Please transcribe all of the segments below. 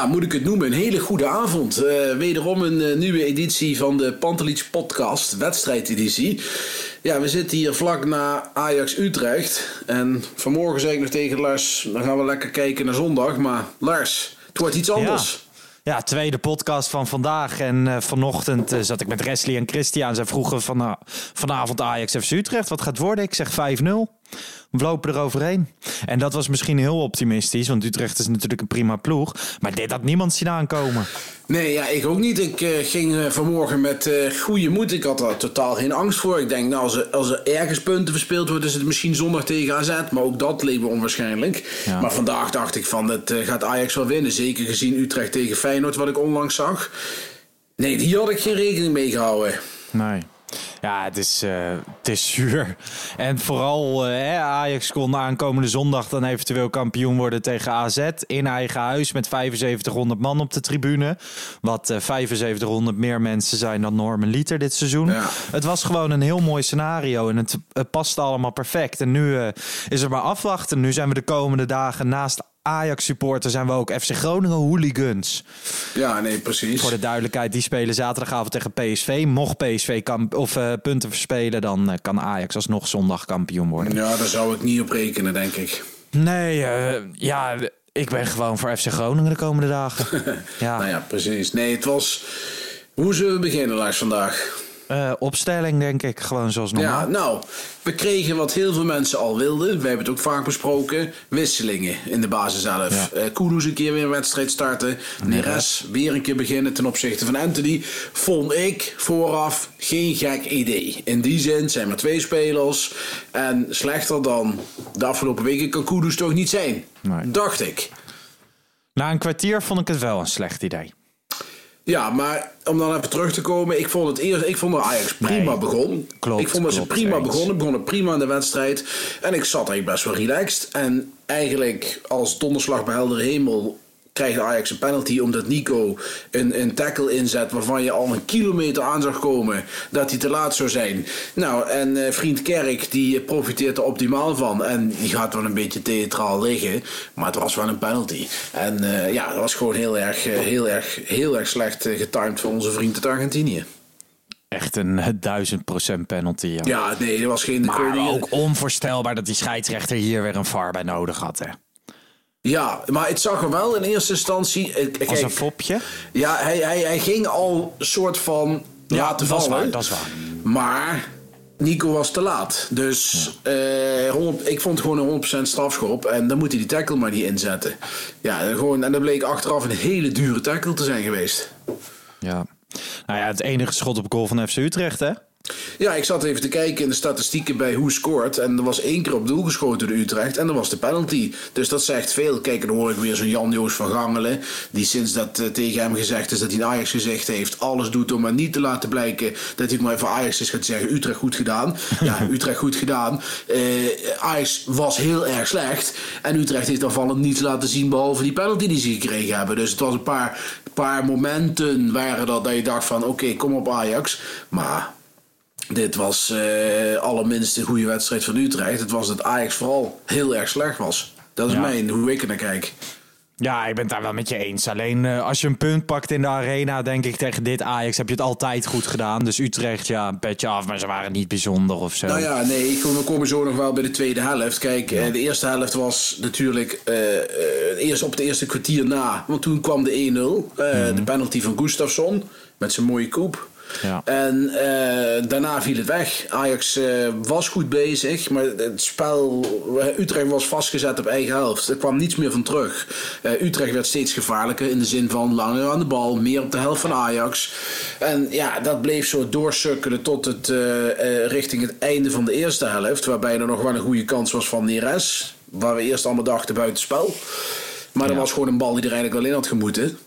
Ja, moet ik het noemen? Een hele goede avond. Eh, wederom een eh, nieuwe editie van de Pantelich Podcast, wedstrijdeditie. Ja, we zitten hier vlak na Ajax Utrecht. En vanmorgen zei ik nog tegen Lars, dan gaan we lekker kijken naar zondag. Maar Lars, het wordt iets anders. Ja, tweede podcast van vandaag. En eh, vanochtend zat ik met Wesley en Christian. Zij vroegen van, uh, vanavond Ajax FC Utrecht. Wat gaat het worden? Ik zeg 5-0. We lopen er overheen. En dat was misschien heel optimistisch. Want Utrecht is natuurlijk een prima ploeg. Maar dit had niemand zien aankomen. Nee, ja, ik ook niet. Ik uh, ging uh, vanmorgen met uh, goede moed. Ik had er totaal geen angst voor. Ik denk, nou, als er, als er ergens punten verspeeld worden, is het misschien zondag tegen AZ. Maar ook dat leek me onwaarschijnlijk. Ja. Maar vandaag dacht ik van, het gaat Ajax wel winnen. Zeker gezien Utrecht tegen Feyenoord, wat ik onlangs zag. Nee, hier had ik geen rekening mee gehouden. Nee. Ja, het is, uh, het is zuur. En vooral uh, Ajax kon aankomende zondag dan eventueel kampioen worden tegen AZ. In eigen huis met 7500 man op de tribune. Wat uh, 7500 meer mensen zijn dan Norman Liter dit seizoen. Ja. Het was gewoon een heel mooi scenario. En het, het paste allemaal perfect. En nu eh, is er maar afwachten. Nu zijn we de komende dagen naast Ajax-supporter zijn we ook FC Groningen hooligans. Ja, nee, precies. Voor de duidelijkheid, die spelen zaterdagavond tegen PSV. Mocht PSV kan, of, uh, punten verspelen, dan uh, kan Ajax alsnog zondag kampioen worden. Ja, daar zou ik niet op rekenen, denk ik. Nee, uh, ja, ik ben gewoon voor FC Groningen de komende dagen. ja. Nou ja, precies. Nee, het was... Hoe zullen we beginnen, Lars, vandaag? Uh, opstelling, denk ik. Gewoon zoals normaal. Ja, nou, we kregen wat heel veel mensen al wilden. We hebben het ook vaak besproken. Wisselingen in de basis zelf. Ja. Uh, Kudus een keer weer een wedstrijd starten. Neres weer een keer beginnen ten opzichte van Anthony. Vond ik vooraf geen gek idee. In die zin zijn maar twee spelers. En slechter dan de afgelopen weken kan Kudus toch niet zijn. Nee. Dacht ik. Na een kwartier vond ik het wel een slecht idee. Ja, maar om dan even terug te komen. Ik vond het eerst, ik vond dat Ajax prima nee, begon. Klopt, ik vond dat ze prima eens. begonnen. Begonnen prima in de wedstrijd. En ik zat eigenlijk best wel relaxed. En eigenlijk als donderslag bij heldere hemel krijgt Ajax een penalty omdat Nico een, een tackle inzet waarvan je al een kilometer aan zag komen dat hij te laat zou zijn. Nou, en uh, vriend Kerk die profiteert er optimaal van en die gaat wel een beetje theatraal liggen, maar het was wel een penalty. En uh, ja, dat was gewoon heel erg, uh, heel erg, heel erg slecht getimed voor onze vriend uit Argentinië. Echt een duizend procent penalty. Ja. ja, nee, er was geen... Maar ook onvoorstelbaar dat die scheidsrechter hier weer een VAR bij nodig had, hè. Ja, maar het zag er wel in eerste instantie. Kijk, Als een fopje? Ja, hij, hij, hij ging al een soort van ja, laten dat vallen. Is waar, dat is waar. Maar Nico was te laat. Dus ja. uh, 100, ik vond gewoon een 100% strafschop. En dan moet hij die tackle maar niet inzetten. Ja, gewoon, en dat bleek achteraf een hele dure tackle te zijn geweest. Ja. Nou ja, het enige schot op goal van FC Utrecht, hè? Ja, ik zat even te kijken in de statistieken bij hoe scoort. En er was één keer op doel geschoten door Utrecht. En dat was de penalty. Dus dat zegt veel. Kijk, dan hoor ik weer zo'n Jan-Joos van Gangelen. Die sinds dat uh, tegen hem gezegd is dat hij een Ajax gezegd heeft. Alles doet om maar niet te laten blijken dat hij maar voor Ajax is gaat zeggen. Utrecht goed gedaan. Ja, Utrecht goed gedaan. Uh, Ajax was heel erg slecht. En Utrecht heeft aanvallend niets laten zien. Behalve die penalty die ze gekregen hebben. Dus het was een paar, paar momenten waren dat, dat je dacht van oké, okay, kom op Ajax. Maar dit was uh, allerminst een goede wedstrijd van Utrecht. Het was dat Ajax vooral heel erg slecht was. Dat is ja. mijn, hoe ik er naar kijk. Ja, ik ben het daar wel met je eens. Alleen uh, als je een punt pakt in de arena, denk ik tegen dit Ajax heb je het altijd goed gedaan. Dus Utrecht, ja, een petje af, maar ze waren niet bijzonder of zo. Nou ja, nee, ik kom, we komen zo nog wel bij de tweede helft. Kijk, ja. uh, de eerste helft was natuurlijk uh, eerst op het eerste kwartier na. Want toen kwam de 1-0, mm -hmm. de penalty van Gustafsson met zijn mooie koep. En eh, daarna viel het weg. Ajax eh, was goed bezig, maar het spel. Utrecht was vastgezet op eigen helft. Er kwam niets meer van terug. Eh, Utrecht werd steeds gevaarlijker in de zin van langer aan de bal, meer op de helft van Ajax. En ja, dat bleef zo doorsukkelen tot het eh, eh, richting het einde van de eerste helft, waarbij er nog wel een goede kans was van Neres. Waar we eerst allemaal dachten buitenspel. Maar dat was gewoon een bal die er eigenlijk wel in had gemoeten.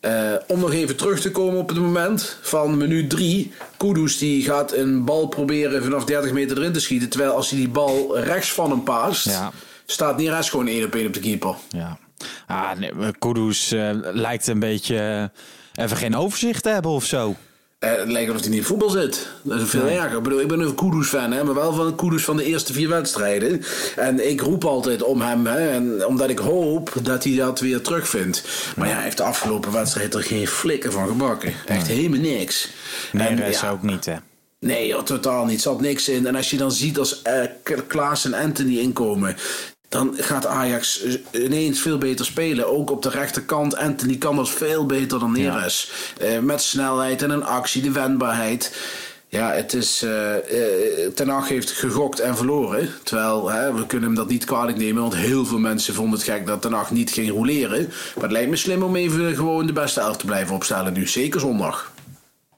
Eh, om nog even terug te komen op het moment van minuut 3. Kudus die gaat een bal proberen vanaf 30 meter erin te schieten. Terwijl als hij die bal rechts van hem paast, Ja. staat Neres gewoon één op één op de keeper. Ja. Ah, nee, Kudus eh, lijkt een beetje eh, even geen overzicht te hebben of zo. Eh, het lijkt alsof hij niet in voetbal zit. Dat is veel erger. Ik bedoel, ik ben een Kudus-fan, hè, maar wel van Kudus van de eerste vier wedstrijden. En ik roep altijd om hem, hè, en omdat ik hoop dat hij dat weer terugvindt. Maar ja, hij heeft de afgelopen wedstrijd er geen flikker van gebakken. Echt helemaal niks. En, Neres ja, ook niet, hè. Nee, joh, totaal niet. Er zat niks in. En als je dan ziet als eh, Klaas en Anthony inkomen. Dan gaat Ajax ineens veel beter spelen. Ook op de rechterkant. Anthony kan dat veel beter dan Neres. Eh, met snelheid en een actie, de wendbaarheid. Ja, het is. eh eh, Ten Hag heeft gegokt en verloren. Terwijl hè, we kunnen hem dat niet kwalijk nemen. Want heel veel mensen vonden het gek dat Ten Hag niet ging roleren. Maar het lijkt me slim om even gewoon de beste elf te blijven opstellen nu. Zeker zondag.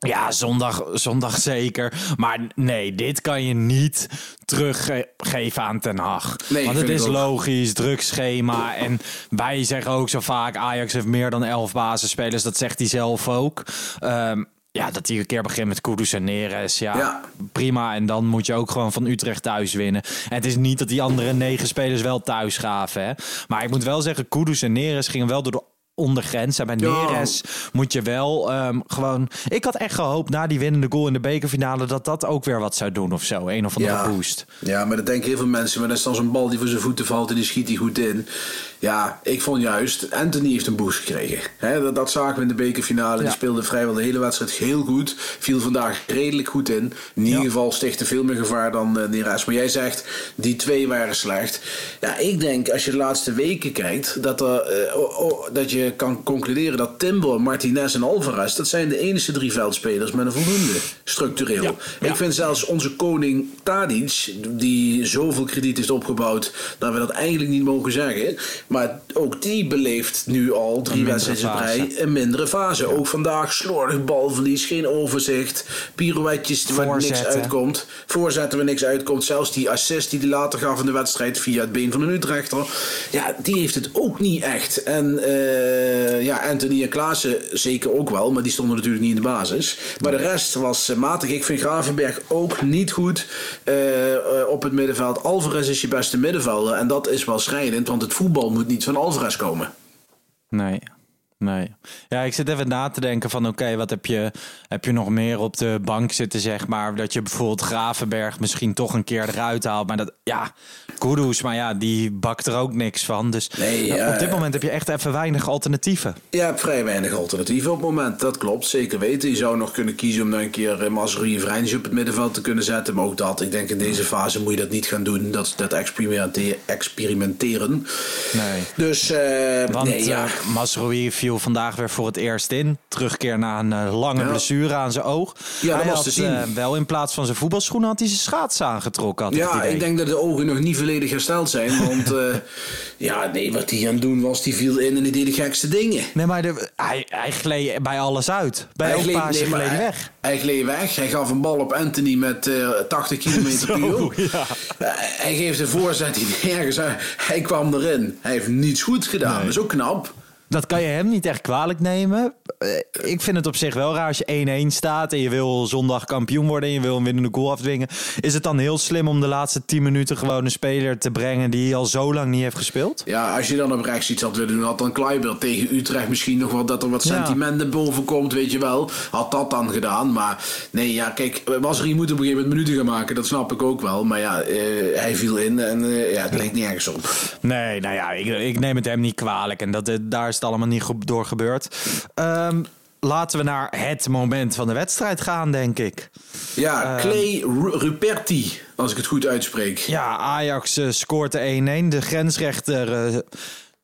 Ja, zondag, zondag zeker. Maar nee, dit kan je niet teruggeven aan Ten Hag. Nee, Want het is logisch, druk schema. En wij zeggen ook zo vaak... Ajax heeft meer dan elf basisspelers. Dat zegt hij zelf ook. Ehm, ja, dat hij een keer begint met Kudus en Neres. Ja, Ja. prima. En dan moet je ook gewoon van Utrecht thuis winnen. En het is niet dat die andere negen spelers wel thuis gaven. Hè? Maar ik moet wel zeggen, Kudus en Neres gingen wel door de ondergrens. En bij. Neres moet je wel ehm, gewoon... Ik had echt gehoopt na die winnende goal in de bekerfinale... dat dat ook weer wat zou doen of zo. Een of andere boost. Ja, maar dat denken heel veel mensen. Maar dat is dan zo'n bal die voor zijn voeten valt en die schiet hij goed in. Ja, ik vond juist, Anthony heeft een boost gekregen. Dat, dat zagen we in de bekerfinale. Die Ja. speelde vrijwel de hele wedstrijd heel goed. Viel vandaag redelijk goed in. In ieder Ja. geval stichtte veel meer gevaar dan uh, Neres. Maar jij zegt, die twee waren slecht. Ja, ik denk als je de laatste weken kijkt... dat, er, eh, oh, oh, dat je kan concluderen dat Timber, Martinez en Alvarez... dat zijn de enige drie veldspelers met een voldoende structureel. Ik vind zelfs onze koning Tadic... die zoveel krediet heeft opgebouwd... dat we dat eigenlijk niet mogen zeggen... Maar ook die beleeft nu al drie wedstrijden op fase. rij een mindere fase. Ook vandaag slordig balverlies, geen overzicht. Pirouetjes waar niks uitkomt. Voorzetten waar niks uitkomt. Zelfs die assist die hij later gaf in de wedstrijd via het been van een Utrechter. Ja, die heeft het ook niet echt. En eh, ja, Anthony en Klaassen zeker ook wel. Maar die stonden natuurlijk niet in de basis. Maar de rest was eh, matig. Ik vind Gravenberg ook niet goed eh, op het middenveld. Alvarez is je beste middenvelder. En dat is wel schrijnend. Want het voetbal moet niet van Alvarez komen. Nee. Nee. Ja, ik zit even na te denken van oké, wat heb je, heb je nog meer op de bank zitten, zeg maar. Dat je bijvoorbeeld Gravenberg misschien toch een keer eruit haalt. Maar dat, ja, Kudus, maar ja, die bakt er ook niks van. Dus Nee, op dit moment heb je echt even weinig alternatieven. Je hebt vrij weinig alternatieven op het moment. Dat klopt, zeker weten. Je zou nog kunnen kiezen om dan een keer uh, Mazraoui en Vrijntje op het middenveld te kunnen zetten. Maar ook dat, ik denk in deze fase moet je dat niet gaan doen. Dat, dat experimente- experimenteren. Nee. Dus, eh Want nee, ja. eh, Mazraoui viel vandaag weer voor het eerst in. Terugkeer na een eh, lange Ja. blessure aan zijn oog. Ja, dat hij was had te zien. eh, wel in plaats van zijn voetbalschoenen had hij zijn schaatsen aangetrokken. Had Ja, ik denk dat de ogen nog niet volledig hersteld zijn. Want eh, ja, nee, wat hij aan het doen was, die viel in en die deed de gekste dingen. Nee, maar de, hij, hij gleed bij alles uit. Bij elk gleed- paasje nee, gleed weg. Hij gleed weg. Hij gaf een bal op Anthony met eh 80 km per uur. ja. Hij geeft een voorzet die nergens uit. Hij kwam erin. Hij heeft niets goed gedaan. Dat is ook knap. Dat kan je hem niet echt kwalijk nemen. Eh, Ik vind het op zich wel raar als je 1-1 staat en je wil zondag kampioen worden en je wil een winnende goal afdwingen. Is het dan heel slim om de laatste 10 minuten gewoon een speler te brengen die al zo lang niet heeft gespeeld? Ja, als je dan op rechts iets had willen doen, had dan Kluiber tegen Utrecht misschien nog wel dat er wat Ja. sentiment naar boven komt, weet je wel. Had dat dan gedaan. Maar nee, ja, kijk, was er moet op een gegeven moment minuten gaan maken, dat snap ik ook wel. Maar ja, eh, hij viel in en eh, ja, het leek nergens op. Nee, nou ja, ik, ik neem het hem niet kwalijk en dat, daar het allemaal niet goed door gebeurd. Ehm, laten we naar het moment van de wedstrijd gaan, denk ik. Ja, Clay Ru- Ruperti, als ik het goed uitspreek. Ja, Ajax eh, scoort de 1-1. De grensrechter eh,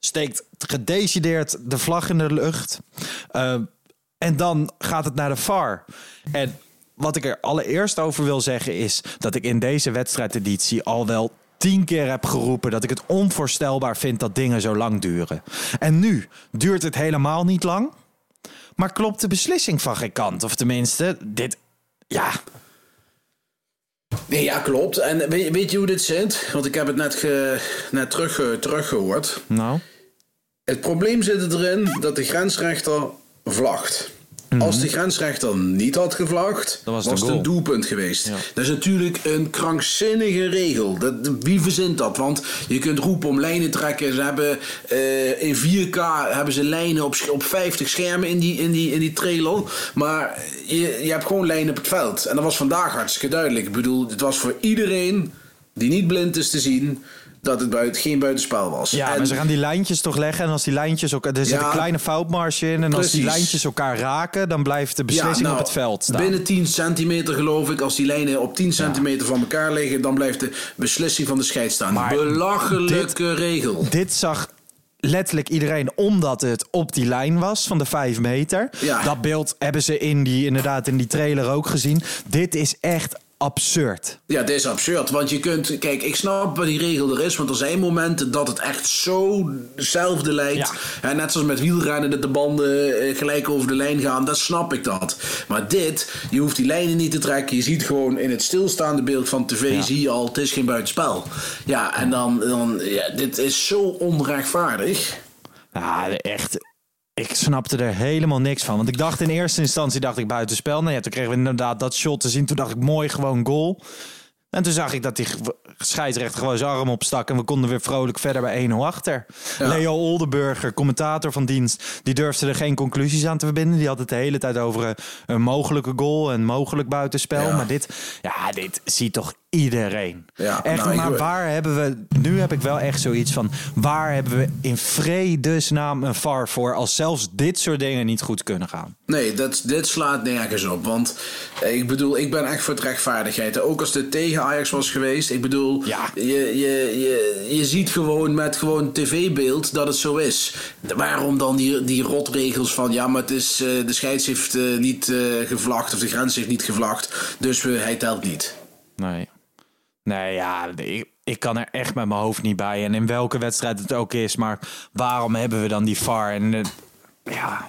steekt gedecideerd de vlag in de lucht. Eh, En dan gaat het naar de VAR. En wat ik er allereerst over wil zeggen is dat ik in deze wedstrijdeditie al wel tien keer heb geroepen dat ik het onvoorstelbaar vind dat dingen zo lang duren. En nu duurt het helemaal niet lang. Maar klopt de beslissing van geen kant? Of tenminste, dit. Ja, Nee, ja, klopt. En weet, weet je hoe dit zit? Want ik heb het net, ge, net terug, eh, teruggehoord. nou. Het probleem zit erin dat de grensrechter vlagt. Als de grensrechter niet had gevlacht, Dan was was, het een doelpunt geweest. Ja. Dat is natuurlijk een krankzinnige regel. Dat, wie verzint dat? Want je kunt roepen om lijnen trekken. Ze hebben eh, in 4K hebben ze lijnen op, op 50 schermen in die, in die, in die trailer. Maar je, je hebt gewoon lijnen op het veld. En dat was vandaag hartstikke duidelijk. Ik bedoel, het was voor iedereen die niet blind is te zien dat het buiten, geen buitenspel was. Ja, En- maar ze gaan die lijntjes toch leggen. En als die lijntjes elkaar. Er zit Ja. een kleine foutmarge in. En als die lijntjes elkaar raken, dan blijft de beslissing Ja, nou, op het veld staan. Binnen 10 centimeter geloof ik, als die lijnen op 10 centimeter van elkaar liggen, dan blijft de beslissing van de scheid staan. Maar Belachelijke regel. Dit zag letterlijk iedereen omdat het op die lijn was van de 5 meter. Ja. Dat beeld hebben ze in die, inderdaad in die trailer ook gezien. Dit is echt absurd. Ja, dit is absurd. Want je kunt, kijk, ik snap wat die regel er is, want er zijn momenten dat het echt zo hetzelfde lijkt. En net zoals met wielrennen dat de banden eh, gelijk over de lijn gaan, dat snap ik dat. Maar dit, je hoeft die lijnen niet te trekken. Je ziet gewoon in het stilstaande beeld van tv, zie je al, het is geen buitenspel. Ja, en dan, dan ja, dit is zo onrechtvaardig. Ja, echt. Ik snapte er helemaal niks van. Want ik dacht in eerste instantie dacht ik buitenspel. Nou ja, toen kregen we inderdaad dat shot te zien. Toen dacht ik mooi, gewoon goal. En toen zag ik dat die scheidsrechter gewoon zijn arm opstak. En we konden weer vrolijk verder bij 1-0 achter. Ja. Leo Oldenburger, commentator van dienst. Die durfde er geen conclusies aan te verbinden. Die had het de hele tijd over een, een mogelijke goal. En mogelijk buitenspel. Ja. Maar dit, ja, dit ziet toch iedereen. Ja, echt, nou, maar waar hebben we... Nu heb ik wel echt zoiets van... Waar hebben we in vredesnaam een VAR voor... als zelfs dit soort dingen niet goed kunnen gaan? Nee, dat, dit slaat nergens op. Want eh, ik bedoel, ik ben echt voor het rechtvaardigheid. Ook als dit tegen Ajax was geweest. Ik bedoel, Ja. je, je, je, je ziet gewoon met gewoon tv-beeld dat het zo is. Waarom dan die, die rotregels van... ja, maar het is, eh, de scheids heeft eh, niet gevlacht... of de grens heeft niet gevlacht... dus we, hij telt niet. Nee. Nee, ja, ik, ik kan er echt met mijn hoofd niet bij. En in welke wedstrijd het ook is. Maar waarom hebben we dan die VAR? En eh, ja,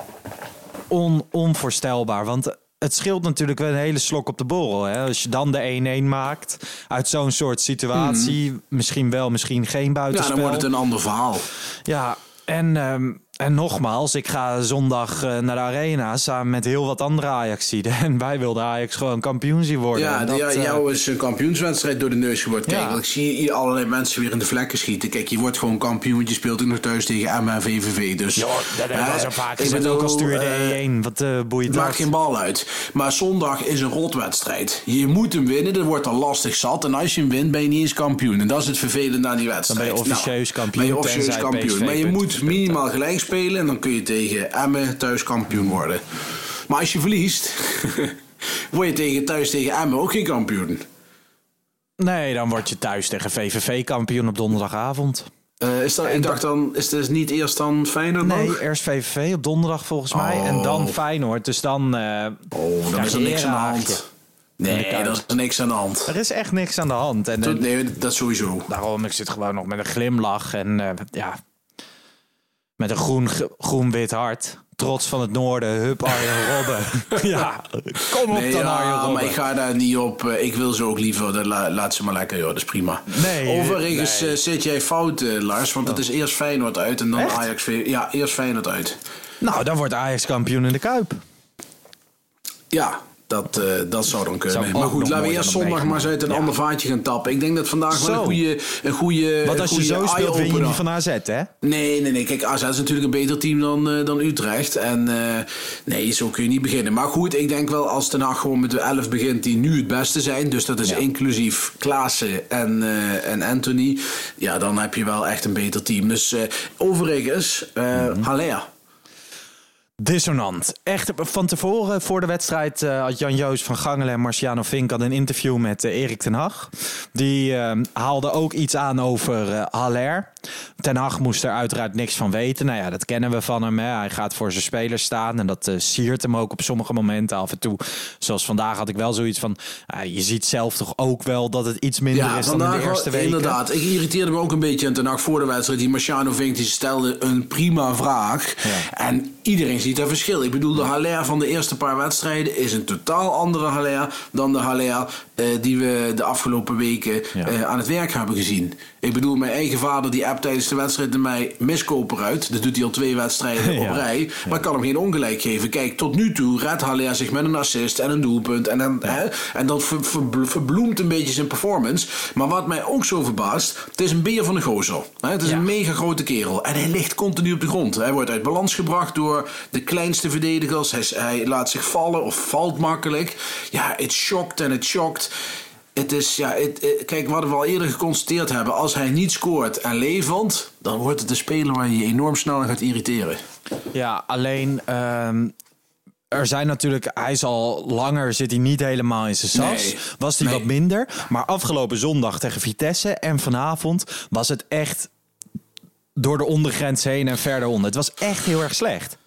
on, onvoorstelbaar. Want het scheelt natuurlijk wel een hele slok op de borrel. Hè? Als je dan de 1-1 maakt uit zo'n soort situatie. Misschien wel, misschien geen Mhm. Ja, buitenspel. dan wordt het een ander verhaal. Ja, en, ehm, en nogmaals, ik ga zondag eh, naar de arena samen met heel wat andere Ajaxiden. En wij wilden Ajax gewoon kampioen zien worden. Ja, dat, ja, eh, jou is een kampioenswedstrijd door de neus geworden. Kijk, Ja. ik zie hier allerlei mensen weer in de vlekken schieten. Kijk, je wordt gewoon kampioen, want je speelt ook nog thuis tegen Emma en VVV. Dus, Ja, dat eh, was er vaak ik. Ook al bedoel, stuur je eh, de 1 Wat eh boeit Het dat? maakt geen bal uit. Maar zondag is een rotwedstrijd. Je moet hem winnen, dat wordt al lastig zat. En als je hem wint, ben je niet eens kampioen. En dat is het vervelende aan die wedstrijd. Dan ben je officieus Nou, kampioen, Ben je officieus kampioen. PSV Maar je moet minimaal gelijk spelen. En dan kun je tegen Emmen thuis kampioen worden. Maar als je verliest, word je tegen, thuis tegen Emmen ook geen kampioen. Nee, dan word je thuis tegen VVV kampioen op donderdagavond. Eh, is dat, ik dacht dan, is het niet eerst dan Feyenoord Nee, nog? eerst VVV op donderdag volgens mij. En dan Feyenoord. Dus dan... eh, Oh, dan is er niks aan de hand. Nee, er is niks aan de hand. Er is echt niks aan de hand. En, eh, Nee, dat sowieso. Daarom, ik zit gewoon nog met een glimlach en ja, met een groen, groen-wit hart. Trots van het noorden, hup Arjen Robben. ja, kom op Nee, dan ja, Arjen Robben. maar ik ga daar niet op. eh, Ik wil ze ook liever. dat la- laat ze maar lekker, joh. Dat is prima. Nee, Overigens nee. eh, zit jij fout, eh, Lars. Want het is eerst Feyenoord uit en dan Echt? Ajax. Ja, eerst Feyenoord uit. Nou, dan wordt Ajax kampioen in de Kuip. Ja, dat, eh, dat zou dan kunnen. Zou maar goed, laten we eerst zondag maar eens uit een ander vaatje gaan tappen. Ik denk dat vandaag wel een goede. Een goede Want als je een zo goede speelt, win je niet van AZ, hè? Nee, nee, nee. Kijk, AZ is natuurlijk een beter team dan, eh, dan Utrecht. En eh, nee, zo kun je niet beginnen. Maar goed, ik denk wel als Den Haag gewoon met de 11 begint die nu het beste zijn. Dus dat is Ja. inclusief Klaassen en, eh, en Anthony. Ja, dan heb je wel echt een beter team. Dus eh, overigens, eh Mhm. Haller. Dissonant. Echt van tevoren, voor de wedstrijd, uh, had Jan-Joos van Gangelen en Marciano Vink had een interview met uh, Erik ten Hag. Die uh, haalde ook iets aan over Haller. Ten Hag moest er uiteraard niks van weten. Nou ja, dat kennen we van hem. Hè. Hij gaat voor zijn spelers staan en dat siert hem ook op sommige momenten af en toe. Zoals vandaag had ik wel zoiets van, je ziet zelf toch ook wel dat het iets minder ja, is dan in de eerste week. Inderdaad, ik irriteerde me ook een beetje aan Ten Hag voor de wedstrijd. Die Marciano Vink die stelde een prima vraag. Ja. En iedereen ziet daar verschil. Ik bedoel, de Haller van de eerste paar wedstrijden is een totaal andere Haller dan de Haller uh, die we de afgelopen weken ja. uh, aan het werk hebben gezien. Ik bedoel, mijn eigen vader die appt tijdens de wedstrijd naar mij miskoper uit. Dat doet hij al twee wedstrijden op rij. Maar ik kan hem geen ongelijk geven. Kijk, tot nu toe redt Haller zich met een assist en een doelpunt. En, dan, hè, en dat ver, ver, verbloemt een beetje zijn performance. Maar wat mij ook zo verbaast, het is een beer van de gozer. Het is een mega grote kerel. En hij ligt continu op de grond. Hij wordt uit balans gebracht door de kleinste verdedigers. Hij, hij laat zich vallen of valt makkelijk. Ja, het shocked en het shocked. Het is, ja, het, kijk, wat we al eerder geconstateerd hebben. Als hij niet scoort en levend, dan wordt het een speler waar je, je enorm snel gaat irriteren. Ja, alleen um, er zijn natuurlijk, hij is al langer, zit hij niet helemaal in zijn sas. Nee, was hij nee. wat minder. Maar afgelopen zondag tegen Vitesse en vanavond was het echt door de ondergrens heen en verder onder. Het was echt heel erg slecht.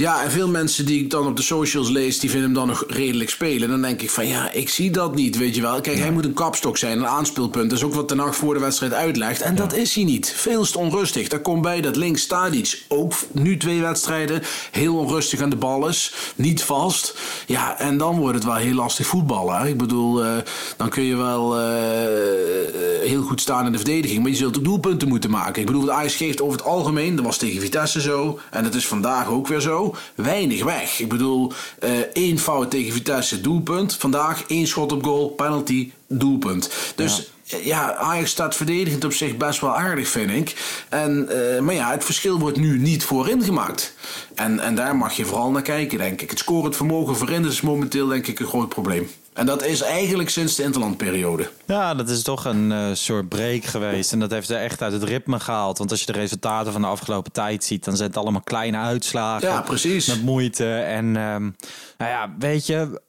Ja, en veel mensen die ik dan op de socials lees, die vinden hem dan nog redelijk spelen. Dan denk ik van ja, ik zie dat niet, weet je wel. Kijk, hij moet een kapstok zijn, een aanspeelpunt. Dat is ook wat de nacht voor de wedstrijd uitlegt. En dat is hij niet. Veel te onrustig. Daar komt bij dat links Stadic ook nu twee wedstrijden heel onrustig aan de bal is. Niet vast. Ja, en dan wordt het wel heel lastig voetballen. Ik bedoel, uh, dan kun je wel uh, heel goed staan in de verdediging. Maar je zult ook doelpunten moeten maken. Ik bedoel, de Ajax geeft over het algemeen, dat was tegen Vitesse zo. En dat is vandaag ook weer zo weinig weg. Ik bedoel, uh, één fout tegen Vitesse, doelpunt. Vandaag één schot op goal, penalty, doelpunt. Dus ja. ja Ajax staat verdedigend op zich best wel aardig, vind ik. En, uh, maar ja, het verschil wordt nu niet voorin gemaakt. En, en daar mag je vooral naar kijken, denk ik. Het scorend vermogen voorin is momenteel, denk ik, een groot probleem. En dat is eigenlijk sinds de interlandperiode. Ja, dat is toch een uh, soort break geweest. En dat heeft er echt uit het ritme gehaald. Want als je de resultaten van de afgelopen tijd ziet, dan zijn het allemaal kleine uitslagen. Ja, precies. Met moeite. En um, nou ja, weet je.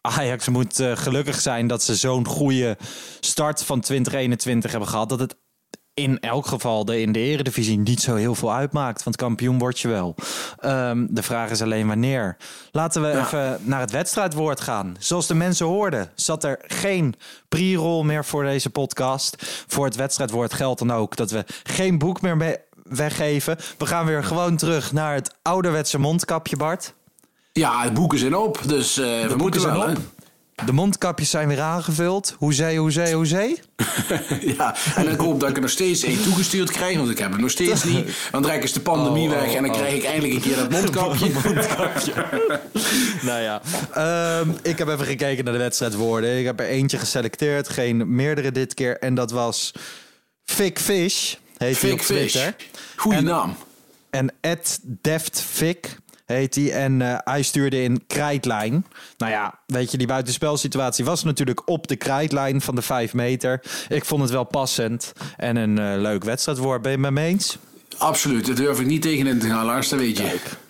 Ajax moet uh, gelukkig zijn dat ze zo'n goede start van 2021 hebben gehad. Dat het in elk geval de, in de eredivisie niet zo heel veel uitmaakt. Want kampioen word je wel. Um, de vraag is alleen wanneer. Laten we ja. even naar het wedstrijdwoord gaan. Zoals de mensen hoorden, zat er geen pre-roll meer voor deze podcast. Voor het wedstrijdwoord geldt dan ook dat we geen boek meer mee weggeven. We gaan weer gewoon terug naar het ouderwetse mondkapje, Bart. Ja, het boeken zijn op, dus uh, we moeten wel. Op. De mondkapjes zijn weer aangevuld. Hoezee, hoezee, hoezee. ja, en ik hoop dat ik er nog steeds één toegestuurd krijg, want ik heb het nog steeds niet. Dan trek is de pandemie oh, weg en dan oh, krijg ik eindelijk een keer dat mondkapje. mondkapje. nou ja, um, ik heb even gekeken naar de wedstrijdwoorden. Ik heb er eentje geselecteerd, geen meerdere dit keer. En dat was Fik Fish, heet hij op Twitter. Goeie en, naam. En Ed Deft Fik heet hij. En uh, hij stuurde in krijtlijn. Nou ja, weet je, die buitenspelsituatie was natuurlijk op de krijtlijn van de 5 meter. Ik vond het wel passend en een uh, leuk wedstrijdwoord. Ben je het me eens? Absoluut, daar durf ik niet tegenin te gaan, Lars, dat weet je. Kijk.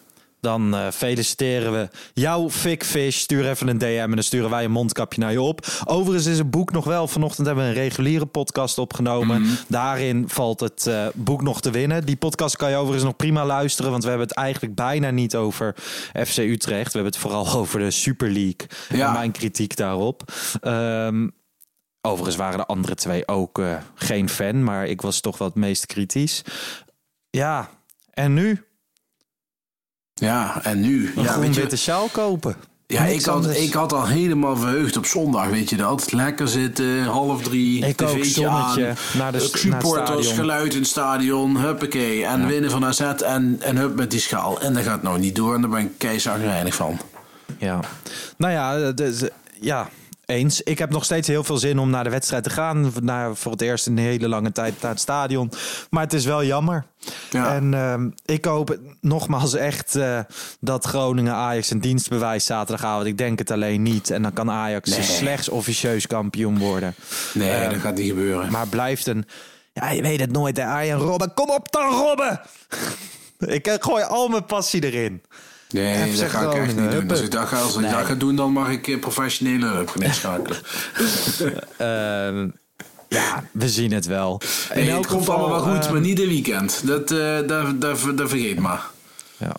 Dan uh, feliciteren we jouw Fish. Stuur even een DM en dan sturen wij een mondkapje naar je op. Overigens is het boek nog wel. Vanochtend hebben we een reguliere podcast opgenomen. Mm -hmm. Daarin valt het uh, boek nog te winnen. Die podcast kan je overigens nog prima luisteren. Want we hebben het eigenlijk bijna niet over FC Utrecht. We hebben het vooral over de Super League. Ja. En mijn kritiek daarop. Um, overigens waren de andere twee ook uh, geen fan. Maar ik was toch het meest kritisch. Ja, en nu? Ja, en nu? Een ja, weet je, witte sjaal kopen. Ja, ik had, ik had al helemaal verheugd op zondag, weet je dat? Lekker zitten, half drie, ik zonnetje aan, naar de supporters, geluid in het stadion, huppakee. En ja. winnen van AZ en, en hup met die schaal. En dat gaat nou niet door en daar ben ik keizagrijnig van. Ja, nou ja, dus, ja, eens. Ik heb nog steeds heel veel zin om naar de wedstrijd te gaan. Naar, voor het eerst in een hele lange tijd naar het stadion. Maar het is wel jammer. Ja. En uh, ik hoop nogmaals echt uh, dat Groningen Ajax een dienst bewijst zaterdagavond. Ik denk het alleen niet. En dan kan Ajax nee. slechts officieus kampioen worden. Nee, uh, dat gaat niet gebeuren. Maar blijft een... Ja, je weet het nooit, hè, Arjen Robben. Kom op dan, Robben! ik gooi al mijn passie erin. Nee, dat FC ga ik echt niet doen. Als ik dat ga, als ik Nee. dat ga doen, dan mag ik eh, professionele hulp gaan inschakelen. Ehm, ja, we zien het wel. In Nee, elk het komt geval, allemaal wel goed, ehm, maar niet dit weekend. Dat, eh dat, vergeet maar. Ja.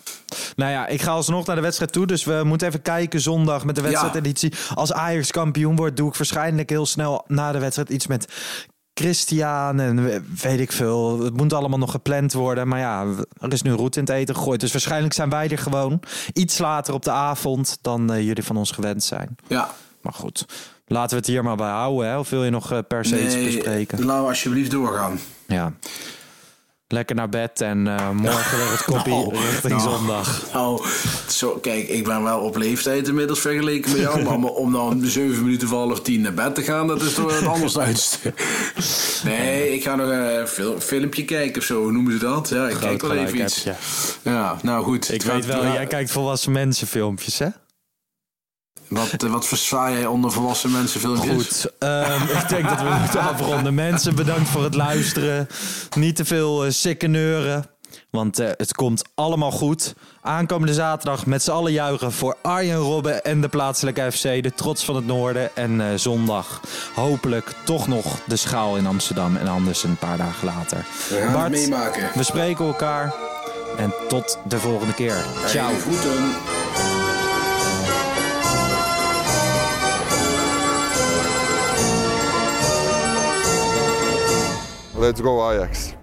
Nou ja, ik ga alsnog naar de wedstrijd toe. Dus we moeten even kijken zondag met de wedstrijdeditie. Als Ajax kampioen wordt, doe ik waarschijnlijk heel snel na de wedstrijd iets met Christian en we- weet ik veel. Het moet allemaal nog gepland worden. Maar ja, er is nu roet in het eten gegooid. Dus waarschijnlijk zijn wij er gewoon iets later op de avond dan eh, jullie van ons gewend zijn. Ja. Maar goed, laten we het hier maar bij houden. Hè? Of wil je nog eh, per se iets Nee, bespreken? laten we alsjeblieft doorgaan. Ja. Lekker naar bed en eh, morgen weer het Nou, richting nou, zondag. Nou, zo, kijk, ik ben wel op leeftijd inmiddels vergeleken met jou. Maar om dan zeven minuten voor half tien naar bed te gaan, dat is toch het anders uiterste. Nee, ik ga nog een fil- filmpje kijken of zo. Hoe noemen ze dat? Ja, ik kijk wel even iets. Ja, nou goed. Ik weet wel, jij kijkt volwassen mensenfilmpjes, hè? Wat, eh, wat versta jij onder volwassen mensen filmpjes? Goed, ehm, ik denk dat we moeten afronden. Mensen, bedankt voor het luisteren. Niet te veel eh sikke neuren, want eh, het komt allemaal goed. Aankomende zaterdag met z'n allen juichen voor Arjen Robben en de plaatselijke FC, de trots van het noorden. En zondag hopelijk toch nog de schaal in Amsterdam en anders een paar dagen later. We gaan het meemaken. we spreken elkaar en tot de volgende keer. Ciao. Hey, Let's go Ajax.